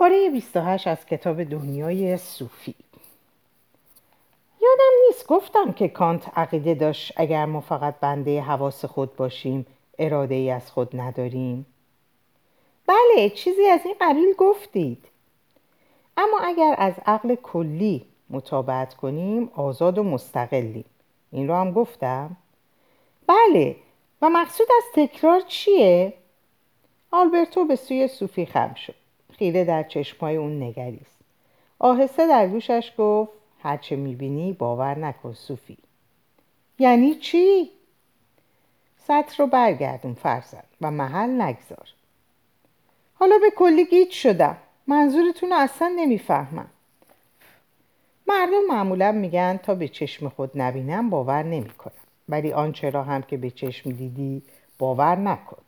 پاره 28 از کتاب دنیای صوفی. یادم نیست گفتم که کانت عقیده داشت اگر ما فقط بنده حواس خود باشیم اراده ای از خود نداریم. بله چیزی از این قبیل گفتید. اما اگر از عقل کلی مطابقت کنیم آزاد و مستقلیم. این رو هم گفتم. بله و مقصود از تکرار چیه؟ آلبرتو به سوی صوفی خم شد. خیره در چشمای اون نگریست. آهسته در گوشش گفت هرچه می‌بینی باور نکن صوفی یعنی چی؟ سطر رو برگردون فرزن و محل نگذار. حالا به کلی گیت شدم. منظورتون رو اصلا نمی‌فهمم. مردم معمولا میگن تا به چشم خود نبینم باور نمی‌کنم. ولی آنچه را هم که به چشم دیدی باور نکن.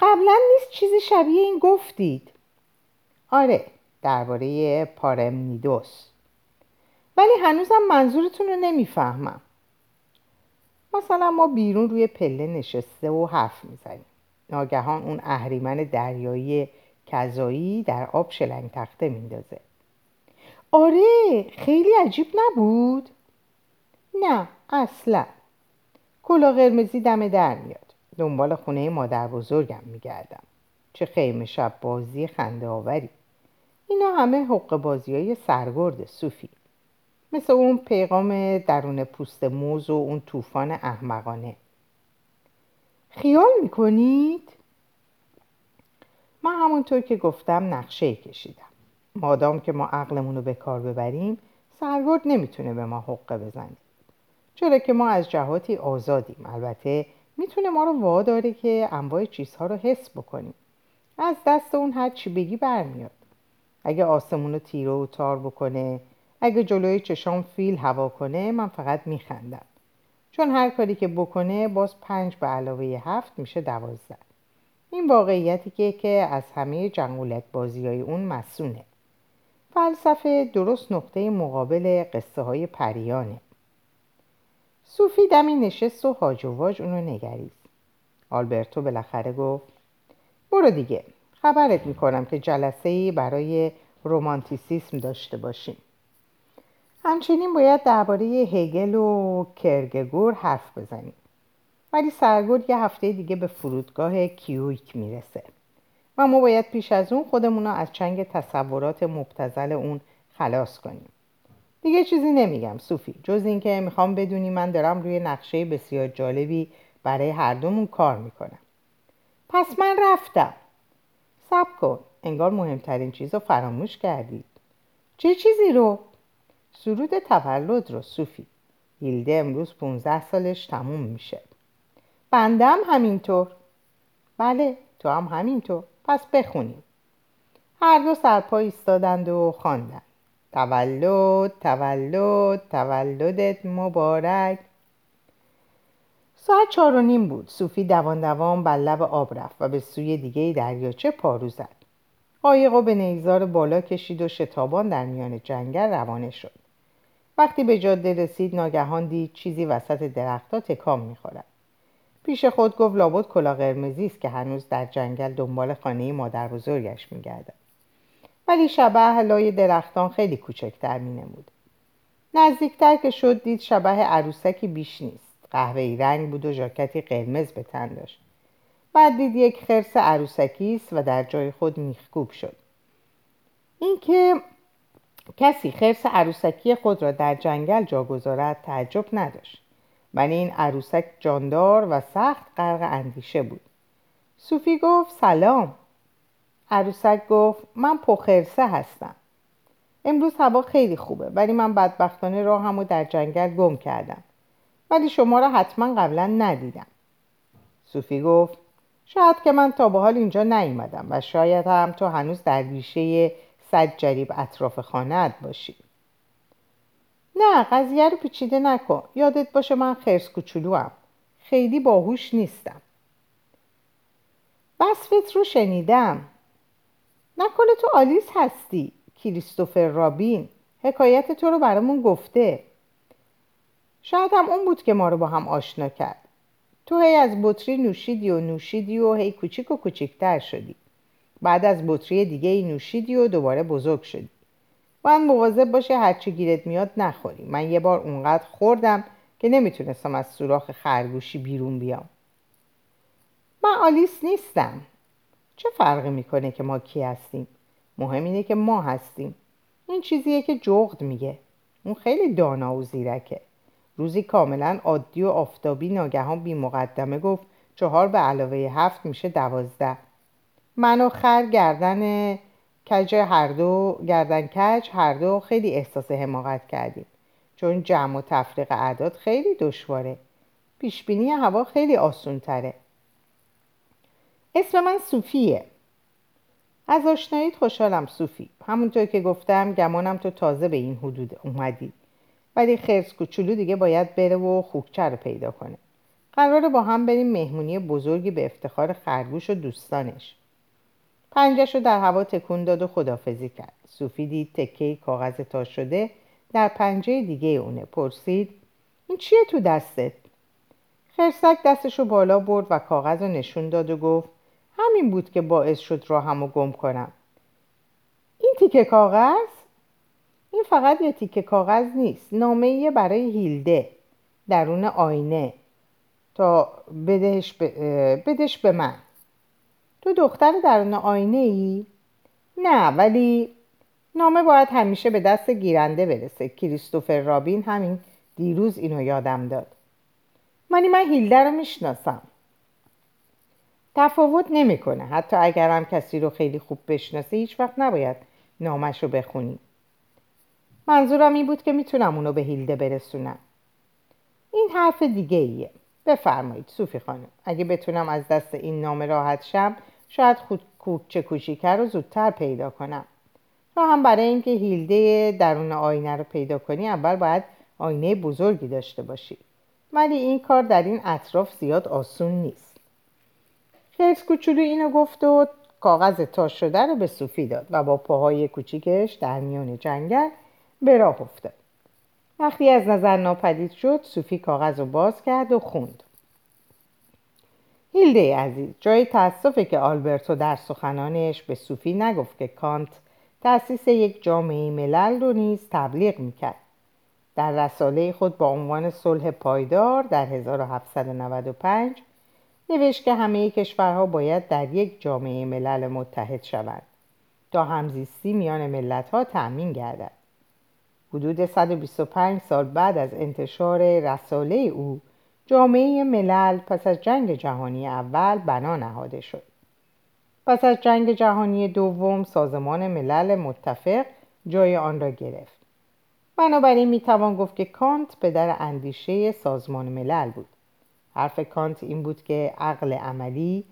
قبلا نیست چیزی شبیه این گفتید. آره درباره پارمنیدوس. ولی هنوزم منظورتون رو نمی‌فهمم. مثلا ما بیرون روی پله نشسته و حرف می‌زنیم. ناگهان اون اهریمن دریایی کذایی در آب شلنگ تخته میندازه. آره خیلی عجیب نبود؟ نه اصلا. کلا قرمزی دم در میاد. دنبال خونه مادر بزرگم میگردم. چه خیمه شب بازی خنده آوری اینا همه حق بازی های سرگرد صوفی. مثل اون پیغام درون پوست موز و اون طوفان احمقانه. خیال می‌کنید؟ من همونطور که گفتم نقشه کشیدم. مادام که ما عقلمون رو به کار ببریم سرگرد نمی‌تونه به ما حقه بزنه. چرا که ما از جهاتی آزادیم. البته می‌تونه ما رو واداره که انواع چیزها رو حس بکنیم. از دست اون هر چی بگی برمیاد. اگه آسمون رو تیره و تار بکنه اگه جلوی چشام فیل هوا کنه من فقط میخندم. چون هر کاری که بکنه باز پنج به علاوه هفت میشه دوازده. این واقعیتی که که از همه جنگولک بازی های اون مسونه. فلسفه درست نقطه مقابل قصه های پریانه. صوفی دمی نشست و هاج اونو نگریست. آلبرتو بالاخره گفت برو دیگه. خبرت می‌کنم که جلسه ای برای رومانتیسیسم داشته باشیم. همچنین باید درباره هگل و کرگگور حرف بزنیم. ولی سرگرد یه هفته دیگه به فرودگاه کیویک می‌رسه. و ما باید پیش از اون خودمون از چنگ تصورات مبتزل اون خلاص کنیم. دیگه چیزی نمیگم صوفی. جز اینکه می‌خوام بدونی من دارم روی نقشه بسیار جالبی برای هر دومون کار می‌کنم. پس من رفتم. سب کن. انگار مهمترین چیز رو فراموش کردید چه چیزی رو؟ سرود تولد رو صوفی هیلده امروز 15 سالش تموم میشه. بندم همینطور. بله تو هم همینطور. پس بخونیم. هر دو سرپا ایستادند و خواندند. تولد تولد تولدت مبارک. ساعت چهار و نیم بود. صوفی دوان دوان بر لب آب رفت و به سوی دیگه دریاچه پارو زد. قایق به نیزار بالا کشید و شتابان در میان جنگل روانه شد. وقتی به جاده رسید ناگهان دید چیزی وسط درختها تکام می‌خورد. پیش خود گفت لابد کلا قرمزی است که هنوز در جنگل دنبال خانه مادر بزرگش میگردد. ولی شبه لای درختان خیلی کوچکتر مینمود. نزدیکتر که شد دید شبه عروسکی بیش نیست. قهوه‌ای رنگ بود و ژاکتی قرمز به تن داشت. بعد دید یک خرس عروسکی است و در جای خود میخکوب شد. اینکه کسی خرس عروسکی خود را در جنگل جا گذارد تعجب نداشت. ولی این عروسک جاندار و سخت غرق اندیشه بود. صوفی گفت سلام. عروسک گفت من پخرسه هستم. امروز هوا خیلی خوبه ولی من بدبختانه راهمو در جنگل گم کردم. ولی شما را حتما قبلا ندیدم. صوفی گفت شاید که من تا به حال اینجا نیومدم و شاید هم تو هنوز در ریشه صد جریب اطراف خانه باشی. نه قضیه رو پیچیده نکن. یادت باشه من خرس کوچولو هم. خیلی باهوش نیستم. وصفت رو شنیدم. نکنه تو آلیس هستی کریستوفر رابین. حکایت تو رو برامون گفته. شاید هم اون بود که ما رو با هم آشنا کرد. تو هی از بطری نوشیدی و نوشیدی و هی کوچیک و کوچیکتر شدی. بعد از بطری دیگه ای نوشیدی و دوباره بزرگ شدی. باید مواظب باشه هرچی گیرت میاد نخوری. من یه بار اونقدر خوردم که نمی‌تونستم از سوراخ خرگوشی بیرون بیام. من آلیس نیستم. چه فرقی می‌کنه که ما کی هستیم؟ مهم اینه که ما هستیم. این چیزیه که جغد میگه. اون خیلی دانا و زیرکه. روزی کاملا عادی و آفتابی ناگهان بی مقدمه گفت چهار به علاوه هفت میشه دوازده. من و خر گردن کج هر دو گردن کج هر دو خیلی احساس حماقت کردیم. چون جمع و تفریق اعداد خیلی دشواره. پیشبینی هوا خیلی آسون تره اسم من صوفیه. از آشناییت خوشحالم صوفی. همونطور که گفتم گمانم تو تازه به این حدود اومدی. ولی خرس کوچولو دیگه باید بره و خوکچه رو پیدا کنه قراره با هم بریم مهمونی بزرگی به افتخار خرگوش و دوستانش پنجش رو در هوا تکون داد و خدافزی کرد صوفی دید تکه کاغذ تا شده در پنجه دیگه اونه پرسید این چیه تو دستت؟ خرسک دستش رو بالا برد و کاغذ رو نشون داد و گفت همین بود که باعث شد راهم گم کنم این تیکه کاغذ؟ این فقط یه تیکه کاغذ نیست. نامه برای هیلده. درون آینه. تا بدش, بدش به من. تو دختر درون آینه ای؟ نه ولی نامه باید همیشه به دست گیرنده برسه. کریستوفر رابین همین دیروز اینو یادم داد. منی من هیلده رو می‌شناسم. تفاوت نمی‌کنه. حتی اگرم کسی رو خیلی خوب بشناسه هیچ وقت نباید نامش رو بخونی. منظورم این بود که می‌تونم اونو به هیلده برسونم. این حرف دیگه ایه. بفرمایید صوفی خانم. اگه بتونم از دست این نامه راحت شم شاید خود کوچه کوچیکر رو زودتر پیدا کنم. و هم برای اینکه هیلده درون آینه رو پیدا کنی اول باید آینه بزرگی داشته باشی. ولی این کار در این اطراف زیاد آسون نیست. خیلی کوچولو اینو گفت و کاغذ تاش شده رو به صوفی داد و با پاهای کوچیکش در میان جنگل به راه افتاد. وقتی از نظر ناپدید شد صوفی کاغذ رو باز کرد و خوند. هیلده عزیز جای تاسفه که آلبرتو در سخنانش به صوفی نگفت که کانت تأسیس یک جامعه ملل رو نیز تبلیغ می‌کرد. در رساله خود با عنوان صلح پایدار در 1795 نوشت که همه کشورها باید در یک جامعه ملل متحد شوند. تا همزیستی میان ملتها تأمین گردد. حدود 125 سال بعد از انتشار رساله او جامعه ملل پس از جنگ جهانی اول بنا نهاده شد. پس از جنگ جهانی دوم سازمان ملل متفق جای آن را گرفت. بنابراین می‌توان گفت که کانت پدر اندیشه سازمان ملل بود. حرف کانت این بود که عقل عملی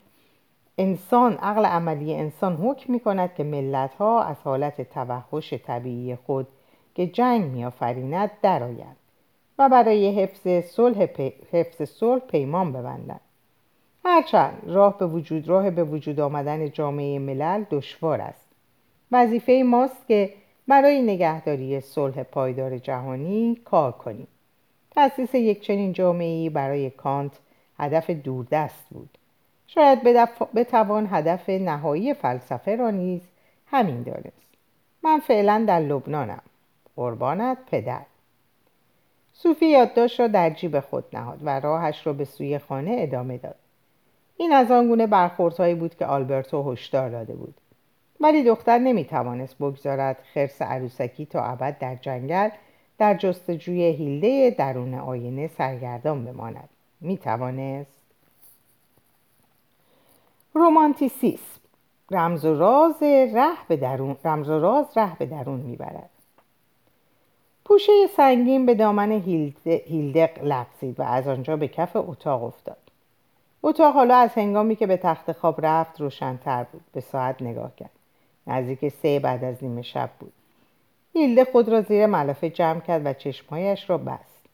انسان عقل عملی انسان حکم می کند که ملت ها از حالت توحش طبیعی خود که جنگ میآفریند درآیند و برای حفظ صلح حفظ صلح پیمان ببندند. هرچند راه به وجود راه به وجود آمدن جامعه ملل دشوار است. وظیفه ماست که برای نگهداری صلح پایدار جهانی کار کنیم. تأسیس یک چنین جامعه برای کانت هدف دوردست بود. شاید بتوان هدف نهایی فلسفه را نیز همین دانست. من فعلا در لبنانم. قربانت پدر. صوفی یادداشت را در جیب خود نهاد و راهش را به سوی خانه ادامه داد. این از آنگونه برخوردهایی بود که آلبرتو هشدار داده بود. ولی دختر نمی‌توانست بگذارد خرس عروسکی تا ابد در جنگل در جستجوی هیلده درون آینه سرگردان بماند. می‌توانست؟ رومانتیسیسم. رمز و راز ره به درون رمز و راز ره به درون می‌برد. پوشه سنگین به دامن هیلدق لغزید و از آنجا به کف اتاق افتاد. اتاق حالا از هنگامی که به تخت خواب رفت روشنتر بود. به ساعت نگاه کرد. نزدیک سه بعد از نیمه شب بود. هیلده خود را زیر ملافه جمع کرد و چشمهایش را بست.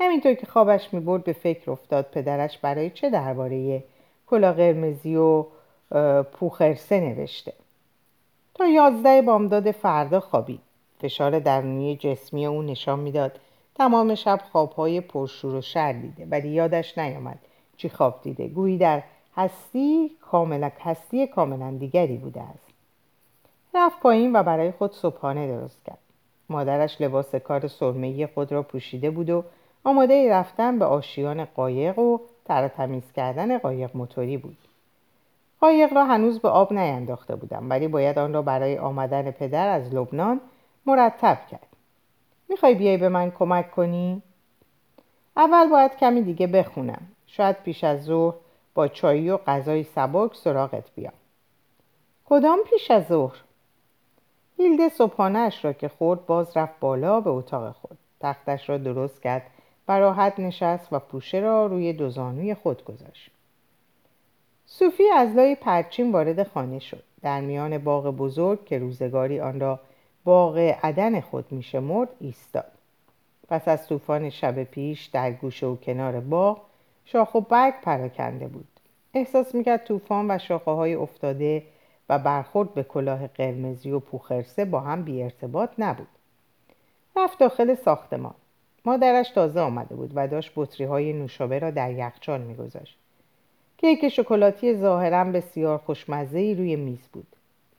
همینطور که خوابش می‌برد به فکر افتاد پدرش برای چه درباره کلا قرمزی و پوخرسه نوشته. تا یازده بامداد فردا خوابید. فشار درونی جسمی او نشان می‌داد. تمام شب خوابهای پرشور و شر دیده ولی یادش نیامد چی خواب دیده. گویی در هستی کاملا هستی کاملا دیگری بوده است. رفت پایین و برای خود صبحانه درست کرد. مادرش لباس کار سرمهی خود را پوشیده بود و آماده رفتن به آشیان قایق و تر تمیز کردن قایق موتوری بود. قایق را هنوز به آب نینداخته بودم ولی باید آن را برای آمدن پدر از لبنان مرتب کرد. می‌خوای بیای به من کمک کنی؟ اول باید کمی دیگه بخونم. شاید پیش از ظهر با چایی و غذای سبک سراغت بیام. کدام پیش از ظهر؟ هیلده صبحانهاش را که خورد باز رفت بالا به اتاق خود. تختش را درست کرد و راحت نشست و پوشه را روی دو زانوی خود گذاشت. صوفی از لای پرچین وارد خانه شد. در میان باغ بزرگ که روزگاری آن را باغ عدن خود میشمرد ایستاد. پس از طوفان شب پیش در گوشه و کنار باغ شاخ و برگ پراکنده بود. احساس می‌کرد طوفان و شاخه های افتاده و برخورد به کلاه قرمزی و پوخرسه با هم بی ارتباط نبود. رفت داخل ساختمان. مادرش تازه آمده بود و داشت بطری های نوشابه را در یخچال میگذاشت. کیک شکلاتی ظاهرا بسیار خوشمزه روی میز بود.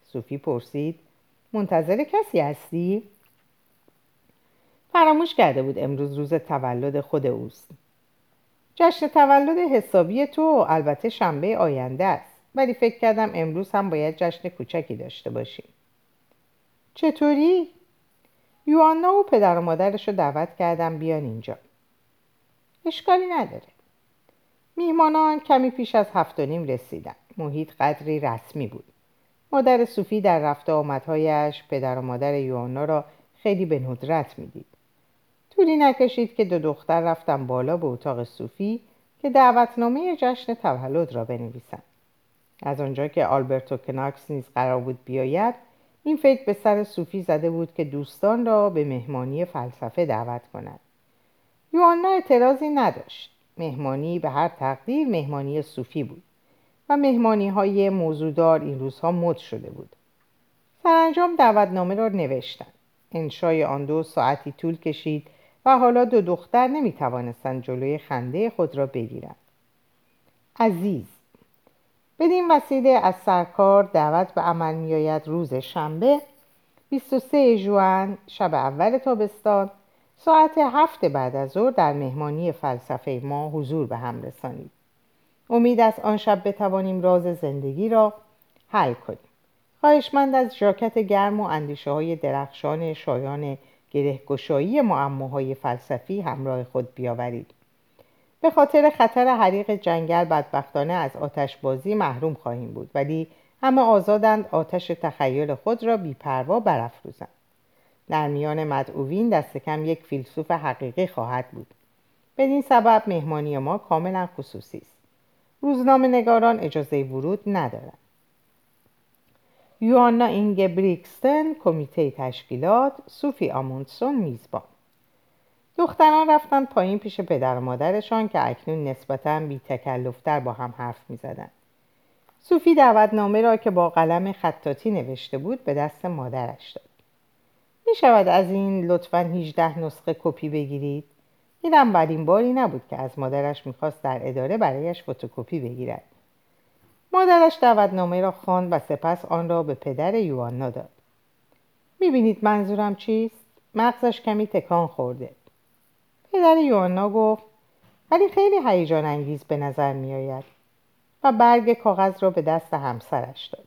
صوفی پرسید منتظر کسی هستی؟ فراموش کرده بود امروز روز تولد خود اوست. جشن تولد حسابی تو البته شنبه آینده است ولی فکر کردم امروز هم باید جشن کوچکی داشته باشیم. چطوری؟ یوانا و پدر و مادرش رو دعوت کردم بیان اینجا. اشکالی نداره. میهمانان کمی پیش از هفت و نیم رسیدن. محیط قدری رسمی بود. مادر صوفی در رفت آمدهایش پدر و مادر یوانا را خیلی به ندرت می‌دید. طولی نکشید که دو دختر رفتن بالا به اتاق صوفی که دعوتنامه جشن تولد را بنویسند. از آنجا که آلبرتو کناکس نیز قرار بود بیاید این فکر به سر صوفی زده بود که دوستان را به مهمانی فلسفه دعوت کند. یوانا اعتراضی نداشت. مهمانی به هر تقدیر مهمانی صوفی بود. و مهمانی های موضوعدار این روزها مد شده بود. سرانجام دعوتنامه را نوشتند انشای آن دو ساعتی طول کشید و حالا دو دختر نمی توانستند جلوی خنده خود را بگیرند. عزیز بدین وسیله از سرکار دعوت به عمل می آید روز شنبه 23 جوان شب اول تابستان ساعت هفت بعد از ظهر در مهمانی فلسفه ما حضور به هم رسانید. امید است آن شب بتوانیم راز زندگی را حل کنیم. خواهشمند از ژاکت گرم و اندیشه های درخشان شایان گرهگشایی معماهای فلسفی همراه خود بیاورید. به خاطر خطر حریق جنگل بدبختانه از آتش بازی محروم خواهیم بود ولی همه آزادند آتش تخیل خود را بیپروا برافروزند. در میان مدعوین دست کم یک فیلسوف حقیقی خواهد بود. بدین سبب مهمانی ما کاملا خصوصی است. روزنامه نگاران اجازه ورود ندارند یوانا اینگ بریکستن کمیته تشکیلات سوفی آموندسون میزبان دختران رفتند پایین پیش پدر و مادرشان که اکنون نسبتا بی تکلفتر با هم حرف می زدن. صوفی دعوتنامه را که با قلم خطاطی نوشته بود به دست مادرش داد. می شود از این لطفا 18 نسخه کپی بگیرید؟ این اولین باری نبود که از مادرش می‌خواست در اداره برایش فتوکپی بگیرد. مادرش دعوتنامه را خواند و سپس آن را به پدر یوانا داد. می‌بینید منظورم چیست؟ مغزش کمی تکان خورده. پدر یوانا گفت ولی خیلی هیجان انگیز به نظر می آید و برگ کاغذ را به دست همسرش داد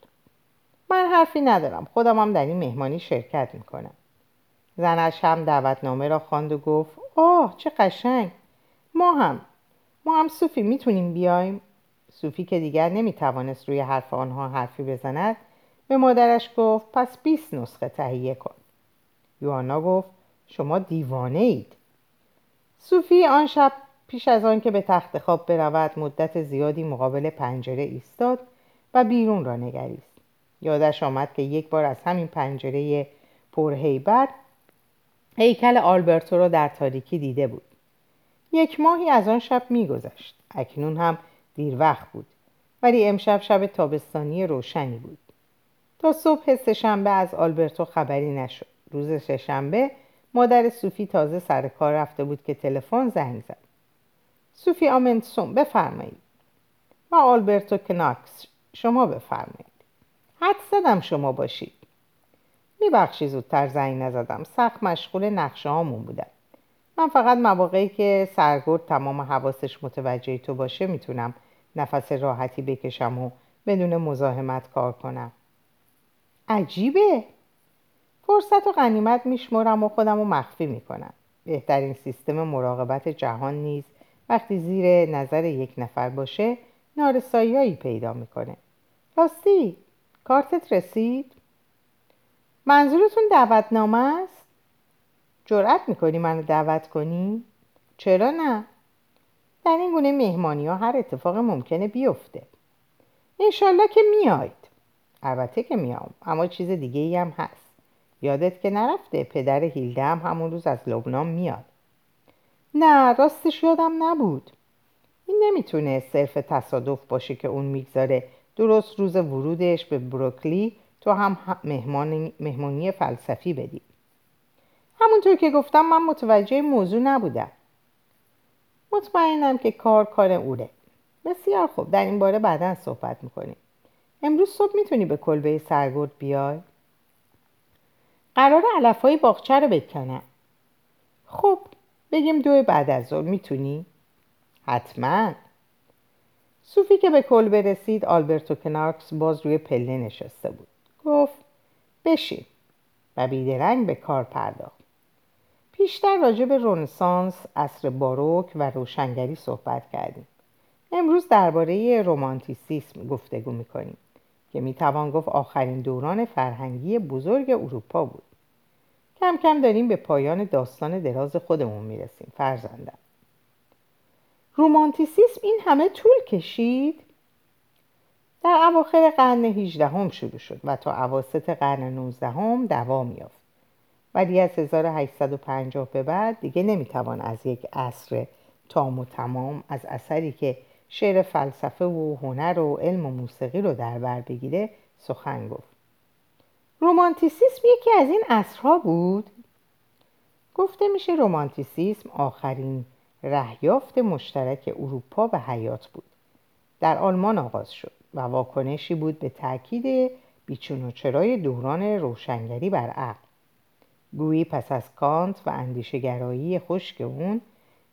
من حرفی ندارم خودم هم در این مهمانی شرکت می کنم زنش هم دعوتنامه را خواند و گفت آه چه قشنگ. ما هم. ما هم صوفی می‌تونیم بیایم. صوفی که دیگر نمی‌توانست روی حرف آنها حرفی بزند به مادرش گفت پس 20 نسخه تهیه کن. یوانا گفت شما دیوانه اید صوفی آن شب پیش از آن که به تخت خواب برود مدت زیادی مقابل پنجره ایستاد و بیرون را نگریست. یادش آمد که یک بار از همین پنجره پرهیبت هیکل آلبرتو را در تاریکی دیده بود. یک ماهی از آن شب میگذشت. اکنون هم دیر وقت بود. ولی امشب شب تابستانی روشنی بود. تا صبح سهشنبه از آلبرتو خبری نشد. روز سهشنبه مادر صوفی تازه سر کار رفته بود که تلفن زنگ زد. صوفی آمنسون بفرمایید. و آلبرتو کناکس شما بفرمایید. حد زدم شما باشید. میبخشی زودتر زنگ نزدم. سخت مشغول نقشه هامون بودم. من فقط مواقعی که سرگرد تمام حواسش متوجه تو باشه می‌تونم نفس راحتی بکشم و بدون مزاحمت کار کنم. عجیبه. فرصت و غنیمت میشمرم و خودم رو مخفی می‌کنم. بهترین سیستم مراقبت جهان نیز وقتی زیر نظر یک نفر باشه نارساییایی پیدا می‌کنه. راستی کارتت رسید؟ منظورتون دعوتنامه است؟ جرأت می‌کنی منو دعوت کنی؟ چرا نه؟ در این گونه مهمانی ها هر اتفاق ممکنه بیفته انشالله که میاید البته که میام اما چیز دیگه ای هم هست یادت که نرفته پدر هیلده هم همون روز از لبنان میاد نه راستش یادم نبود این نمی‌تونه صرف تصادف باشه که اون می‌گذاره درست روز ورودش به بروکلی تو هم مهمانی, فلسفی بدی. همونطور که گفتم من متوجه موضوع نبودم. مطمئنم که کار کار اوره. بسیار خوب. در این باره بعدا صحبت می‌کنیم. امروز صبح می‌تونی به کلبه سرگرد بیای؟ قرار علفهای باغچه رو بکنم. خب بگیم دو بعد از ظهر می‌تونی؟ حتما. صوفی که به کلبه رسید آلبرتو کنارکس باز روی پله نشسته بود. گفت بشین. و بیدرنگ به کار پرداخت. بیشتر راجع به رونسانس عصر باروک و روشنگری صحبت کردیم. امروز درباره رومانتیسیسم گفتگو می‌کنیم که می‌توان گفت آخرین دوران فرهنگی بزرگ اروپا بود. کم کم داریم به پایان داستان دراز خودمون می‌رسیم فرزندم. رومانتیسیسم این همه طول کشید؟ در اواخر قرن 18 هم شروع شد و تا عواسط قرن 19 هم دوام یافت. ولی از 1850 به بعد دیگه نمی‌توان از یک عصر تام و تمام از اثری که شعر فلسفه و هنر و علم و موسیقی رو در بر بگیره سخن گفت. رومانتیسیسم یکی از این عصرها بود؟ گفته میشه رومانتیسیسم آخرین رهیافت مشترک اروپا و حیات بود. در آلمان آغاز شد. و واکنشی بود به تاکید بیچون و چرای دوران روشنگری بر عقل. گویی پس از کانت و اندیشگرایی خشک اون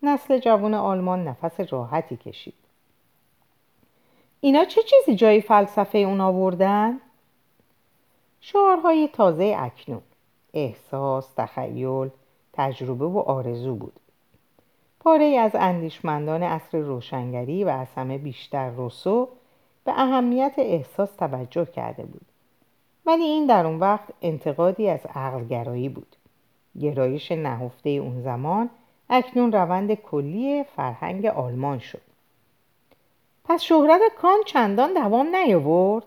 نسل جوان آلمان نفس راحتی کشید. اینا چه چیزی جای فلسفه اون آوردن؟ شعارهای تازه اکنون. احساس، تخیل، تجربه و آرزو بود. پاره از اندیشمندان عصر روشنگری و از همه بیشتر روسو به اهمیت احساس توجه کرده بود. ولی این در اون وقت انتقادی از عقلگرایی بود. گرایش نهفته اون زمان اکنون روند کلی فرهنگ آلمان شد. پس شهرت کان چندان دوام نیاورد؟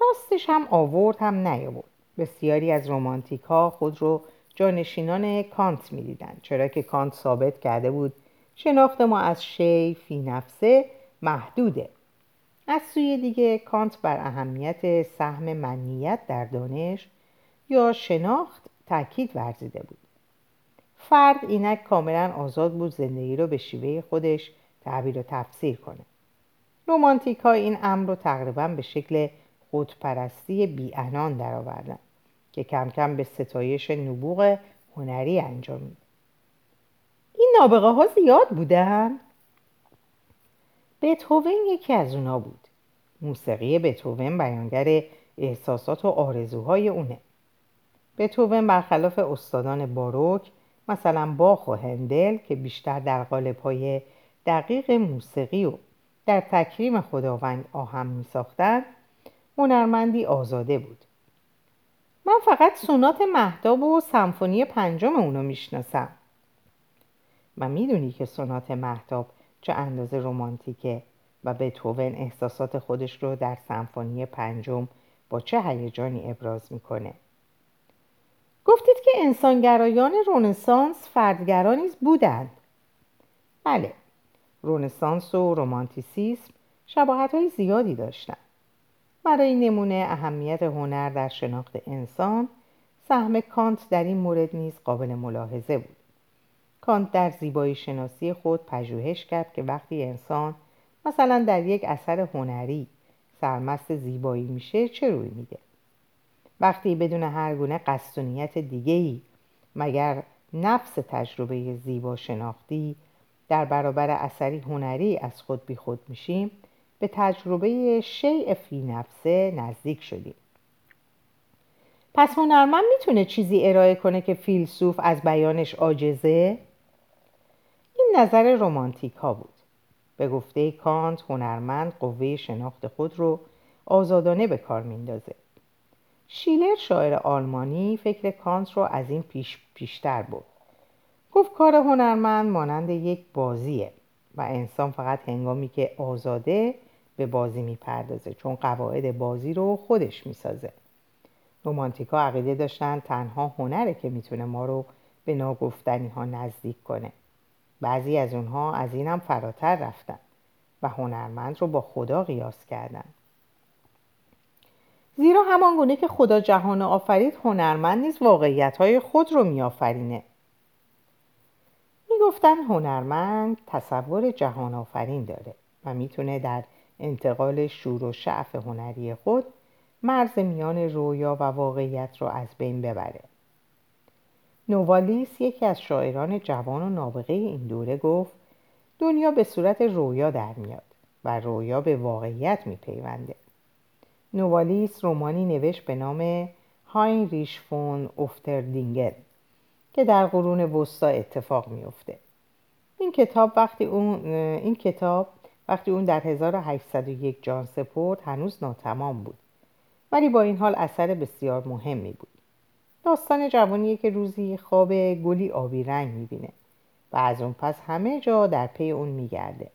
راستش هم آورد هم نیاورد. بسیاری از رومانتیک ها خود رو جانشینان کانت می‌دیدند چرا که کانت ثابت کرده بود شناخت ما از شی فی نفسه محدوده. از سوی دیگه کانت بر اهمیت سهم منیت در دانش یا شناخت تاکید ورزیده بود. فرد اینک کاملا آزاد بود زندگی رو به شیوه خودش تعبیر و تفسیر کنه. رومانتیک ها این امر رو تقریبا به شکل خودپرستی بیانان درآوردن که کم کم به ستایش نبوغ هنری انجام این نابغه ها زیاد بودن؟ بتهوون یکی از اونا بود. موسیقی بتهوون بیانگر احساسات و آرزوهای اونه. بتهوون برخلاف استادان باروک مثلا باخ و هندل که بیشتر در های دقیق موسیقی و در تکریم خداوند آهم می ساختن هنرمندی آزاده بود. من فقط سونات مهداب و سمفونی پنجم اونو می‌شناسم. و می‌دونی که سونات مهداب چه اندازه رومانتیکه و بتوون احساسات خودش رو در سمفونی پنجم با چه هیجانی ابراز می‌کنه؟ گفتید که انسانگرایان رونسانس فردگرا نیز بودند. بله رونسانس و رومانتیسیسم شباهت های زیادی داشتند. برای نمونه اهمیت هنر در شناخت انسان سهم کانت در این مورد نیز قابل ملاحظه بود. کانت در زیبایی شناسی خود پژوهش کرد که وقتی انسان مثلا در یک اثر هنری سرمست زیبایی میشه چه روی میده وقتی بدون هر گونه قصد و نیت دیگه‌ای مگر نفس تجربه زیبا شناختی در برابر اثری هنری از خود بی خود میشیم به تجربه شیء فی نفسه نزدیک شدیم پس هنرمند می‌تونه چیزی ارائه کنه که فیلسوف از بیانش عاجزه؟ این نظر رومانتیک ها بود. به گفته کانت هنرمند قوه شناخت خود رو آزادانه به کار میندازه شیلر شاعر آلمانی فکر کانت رو از این پیش پیشتر بود گفت کار هنرمند مانند یک بازیه و انسان فقط هنگامی که آزاده به بازی می‌پردازه چون قواعد بازی رو خودش می‌سازه. رومانتیکا عقیده داشتن تنها هنره که می‌تونه ما رو به ناگفتنی ها نزدیک کنه. بعضی از اونها از اینم فراتر رفتن و هنرمند رو با خدا قیاس کردن. زیرا همان گونه که خدا جهان آفرید هنرمند نیز واقعیت خود رو میآفرینه. می‌گفتن هنرمند تصور جهان آفرین داره و می‌تونه در انتقال شور و شعف هنری خود مرز میان رویا و واقعیت رو از بین ببره. نوالیس یکی از شاعران جوان و نابغه این دوره گفت دنیا به صورت رویا در میاد و رویا به واقعیت میپیونده. نوالیس رومانی نوشت به نام هاینریش فون افتردینگن که در قرون وسطا اتفاق میفته این کتاب وقتی اون این کتاب وقتی اون در 1801 جان سپرد هنوز ناتمام بود ولی با این حال اثر بسیار مهمی بود. داستان جوانیه که روزی خواب گلی آبی رنگ می‌بینه و از اون پس همه جا در پی اون میگرده.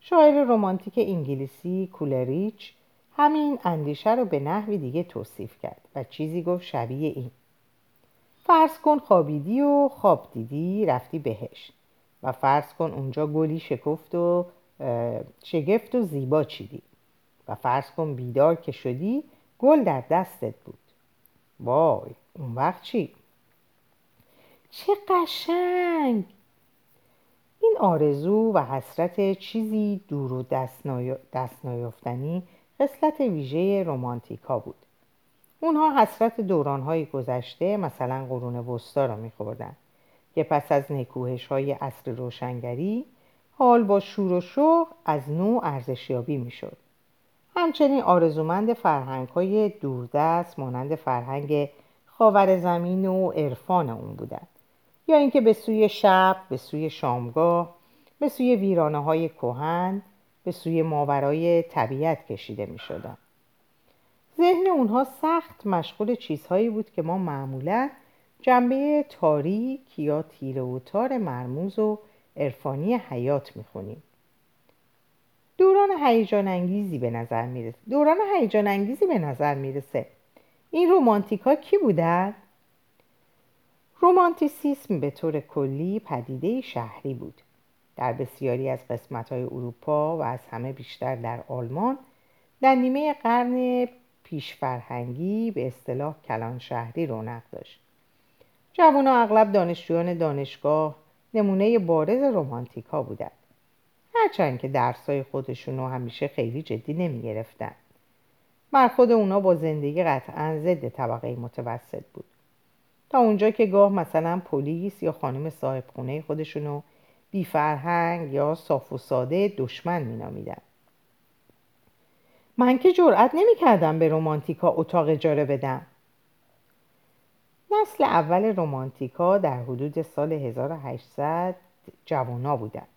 شاعر رمانتیک انگلیسی کولریچ همین اندیشه رو به نحوی دیگه توصیف کرد و چیزی گفت شبیه این. فرض کن خوابیدی و خواب دیدی رفتی بهش و فرض کن اونجا گلی شکفت و شگفت و زیبا چیدی و فرض کن بیدار که شدی گل در دستت بود. وای! اون وقت چی؟ چه قشنگ! این آرزو و حسرت چیزی دور و دست نیافتنی خصلت ویژه رومانتیکا بود. اونها حسرت دورانهای گذشته مثلا قرون وسطا را میخوردن. که پس از نکوهش های اصر روشنگری حال با شور و شوق از نو ارزشیابی می‌شد. همچنین آرزومند فرهنگ های دوردست مانند فرهنگ خاور زمین و عرفان اون بودند یا اینکه به سوی شب به سوی شامگاه به سوی ویرانه های کوهن به سوی ماورای طبیعت کشیده می شدن. ذهن اونها سخت مشغول چیزهایی بود که ما معمولا جنبه تاریک یا تیره و تار مرموز و عرفانی حیات می‌خونیم. دوران هیجان انگیزی به نظر می‌رسه. دوران هیجان انگیزی به نظر می‌رسه. این رومانتیکا کی بودن؟ رومانتیسیسم به طور کلی پدیده شهری بود در بسیاری از قسمت‌های اروپا و از همه بیشتر در آلمان در نیمه قرن پیشفرهنگی به اصطلاح کلان شهری رونق داشت جوانها اغلب دانشجویان دانشگاه نمونه بارز رومانتیکا بودند هرچند که درسای خودشون رو همیشه خیلی جدی نمی گرفتن. برخود اونا با زندگی قطعا ضد طبقه متوسط بود. تا اونجا که گاه مثلا پلیس یا خانم صاحب خونه خودشونو بی فرهنگ یا صاف و ساده دشمن می نامیدن. من که جرأت نمی کردم به رومانتیکا اتاق اجاره بدم. نسل اول رومانتیکا در حدود سال 1800 جوانا بودند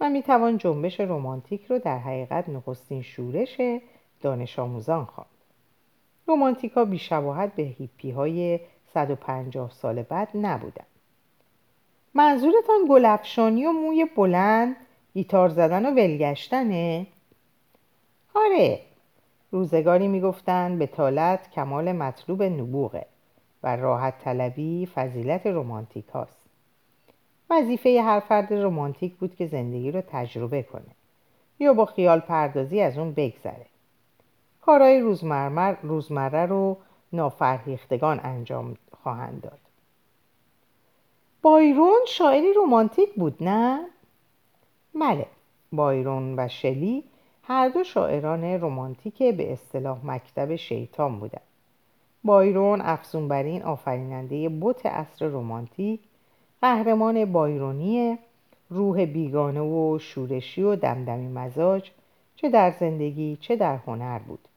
و می توان جنبش رومانتیک رو در حقیقت نخستین شورش دانش آموزان خواند. رومانتیکا بیشباهت به هیپی های 150 سال بعد نبودن. منظورتان گلفشانی و موی بلند گیتار زدن و ولگشتنه؟ آره روزگاری می‌گفتند به کمال مطلوب نبوغه و راحت طلبی فضیلت رومانتیک هاست. وظیفه هر فرد رومانتیک بود که زندگی رو تجربه کنه یا با خیال پردازی از اون بگذره. کارهای روزمره, رو نافرهیختگان انجام خواهند داد. بایرون شاعری رومانتیک بود نه؟ بله بایرون و شلی هر دو شاعران رمانتیک به اصطلاح مکتب شیطان بودند بایرون افزون بر این آفریننده بت اصر رمانتیک قهرمان بایرونی روح بیگانه و شورشی و دمدمی مزاج چه در زندگی چه در هنر بود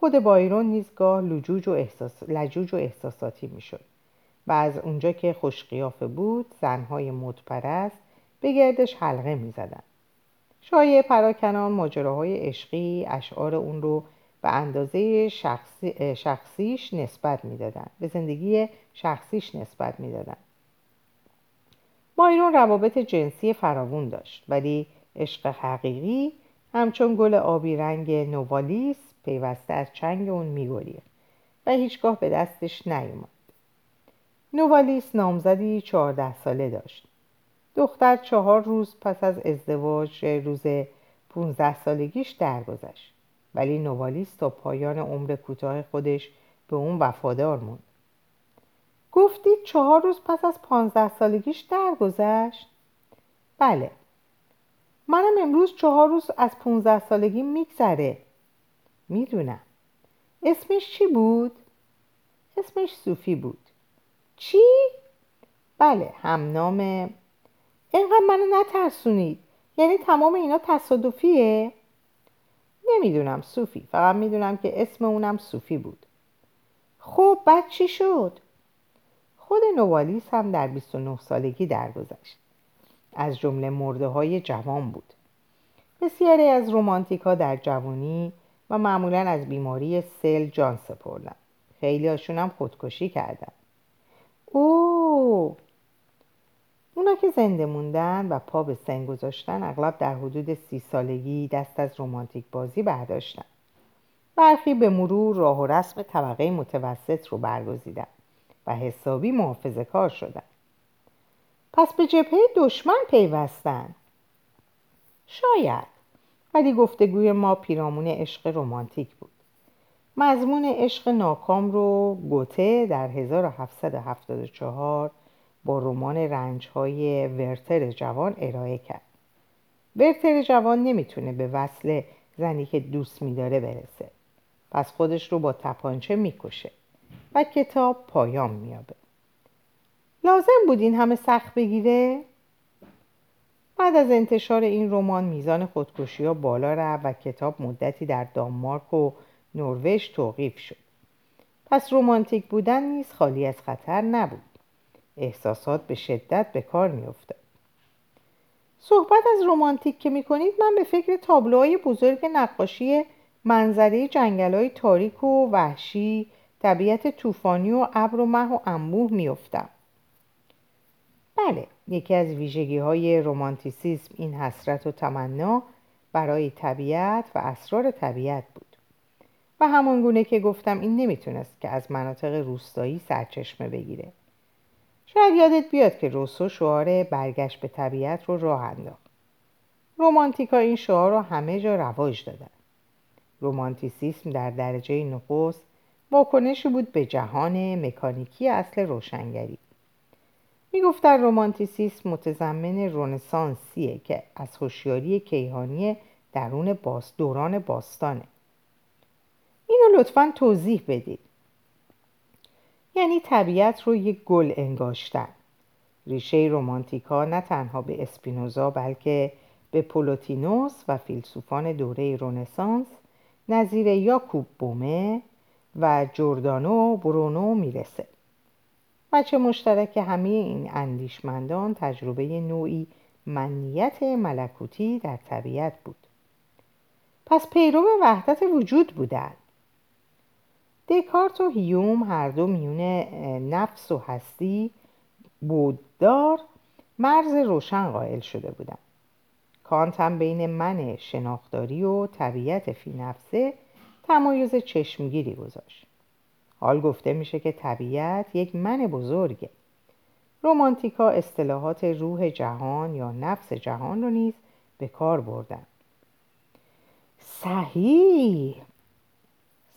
خود بایرون نیزگاه لجوج و, احساس... لجوج و احساساتی می‌شد و از اونجا که خوشقیافه بود زنهای مدپرست به گردش حلقه می‌زدند. شایع پراکنان ماجراهای عشقی اشعار اون رو به اندازه شخصی، شخصیش نسبت می‌دادند. به زندگی شخصیش نسبت می‌دادند. بایرون روابط جنسی فراوون داشت ولی عشق حقیقی همچون گل آبی رنگ نوالیس پیوسته از چنگ اون میگریخت و هیچگاه به دستش نیومد. نوالیس نامزدی چهارده ساله داشت. دختر چهار روز پس از ازدواج روز پونزده سالگیش درگذشت. ولی نوالیس تا پایان عمر کوتاه خودش به اون وفادار موند. گفتید چهار روز پس از پانزده سالگیش درگذشت؟ بله. منم امروز چهار روز از پونزده سالگی میگذره. می‌دونم اسمش چی بود؟ اسمش صوفی بود چی؟ بله هم نام اینقدر منو نترسونید یعنی تمام اینا تصادفیه؟ نمی‌دونم صوفی فقط می‌دونم که اسم اونم صوفی بود خب بعد چی شد؟ خود نوالیس هم در 29 سالگی درگذشت از جمله مرده های جوان بود بسیاری از رومانتیکا در جوانی و معمولا از بیماری سل جان سپردن. خیلی هاشون هم خودکشی کردن. او اونا که زنده موندن و پا به سن گذاشتن اغلب در حدود سی سالگی دست از رومانتیک بازی برداشتن. برخی به مرور راه و رسم طبقه متوسط رو برگزیدن و حسابی محافظه کار شدن. پس به جبهه دشمن پیوستن. شاید. ولی گفتگوی ما پیرامون عشق رمانتیک بود. مضمون عشق ناکام رو گوته در 1774 با رمان رنجهای ورتر جوان ارائه کرد. ورتر جوان نمی‌تونه به وصل زنی که دوست میداره برسه. پس خودش رو با تپانچه می‌کشه و کتاب پایان میابه لازم بود این همه سخت بگیره؟ بعد از انتشار این رمان میزان خودکشی ها بالا رفت و کتاب مدتی در دانمارک و نروژ توقیف شد. پس رومانتیک بودن نیز خالی از خطر نبود. احساسات به شدت به کار میافتاد. صحبت از رومانتیک که می‌کنید من به فکر تابلوهای بزرگ نقاشی منظره جنگل های تاریک و وحشی طبیعت طوفانی و ابر و مه و انبوه میافتم. بله یکی از ویژگی های رومانتیسیزم این حسرت و تمنا برای طبیعت و اسرار طبیعت بود. و همان گونه که گفتم این نمی‌تونست که از مناطق روستایی سرچشمه بگیره. شاید یادت بیاد که روسو شعار برگشت به طبیعت رو راه انداخت. رومانتیکا این شعار رو همه جا رواج دادن. رومانتیسیسم در درجه نخست واکنشی بود به جهان مکانیکی اصل روشنگری. می‌گفتن رومانتیسیسم متضمن رونسانسیه که از هوشیاری کیهانی درون باس دوران باستانه. اینو لطفا توضیح بدید. یعنی طبیعت رو یک گل انگاشتن. ریشه رومانتیکا نه تنها به اسپینوزا بلکه به پولوتینوس و فیلسوفان دوره رونسانس نظیر یاکوب بومه و جوردانو برونو می‌رسه. بچه مشترک همه این اندیشمندان تجربه نوعی منیت ملکوتی در طبیعت بود. پس پیرو وحدت وجود بودند دکارت و هیوم هر دو میون نفس و هستی بوددار مرز روشن قائل شده بودند. کانت هم بین من شناختاری و طبیعت فی نفسه تمایز چشمگیری گذاشت. حال گفته میشه که طبیعت یک من بزرگه. رومانتیکا اصطلاحات روح جهان یا نفس جهان رو نیز به کار بردن. صحیح!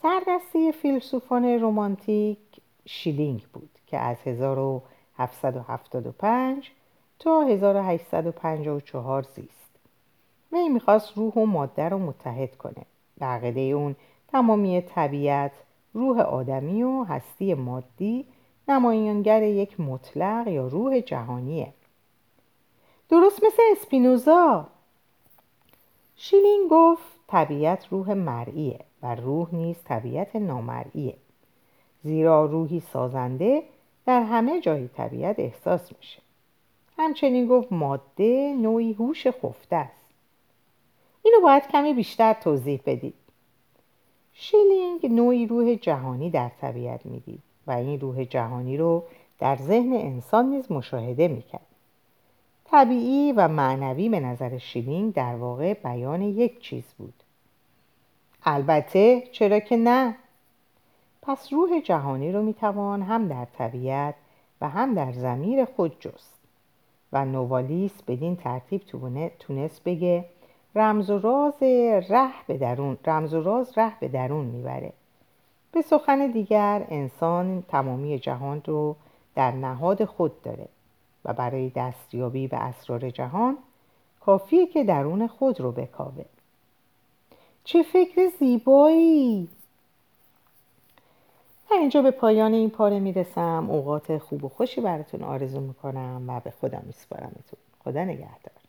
سردسته فیلسوفان رومانتیک شیلینگ بود که از 1775 تا 1854 زیست. وی می‌خواست روح و ماده رو متحد کنه. به اون تمامی طبیعت روح آدمی و هستی مادی نمایانگر یک مطلق یا روح جهانیه. درست مثل اسپینوزا. شیلین گفت طبیعت روح مرئیه و روح نیز طبیعت نامرئیه. زیرا روحی سازنده در همه جای طبیعت احساس میشه. همچنین گفت ماده نوعی هوش خفته است. اینو باید کمی بیشتر توضیح بدید. شیلینگ نوعی روح جهانی در طبیعت می‌دید و این روح جهانی رو در ذهن انسان نیز مشاهده می‌کرد. طبیعی و معنوی به نظر شیلینگ در واقع بیان یک چیز بود. البته چرا که نه؟ پس روح جهانی رو می‌توان هم در طبیعت و هم در زمیر خود جست و نوالیس بدین ترتیب تونست بگه رمز و راز ره به درون رمز و راز ره به درون می‌بره. به سخن دیگر انسان تمامی جهان رو در نهاد خود داره و برای دستیابی به اسرار جهان کافیه که درون خود رو بکاوه. چه فکر زیبایی! تا اینجا به پایان این پاره می‌رسم. اوقات خوب و خوشی براتون آرزو می‌کنم و به خودم میسپارمتون. خدا نگهدار.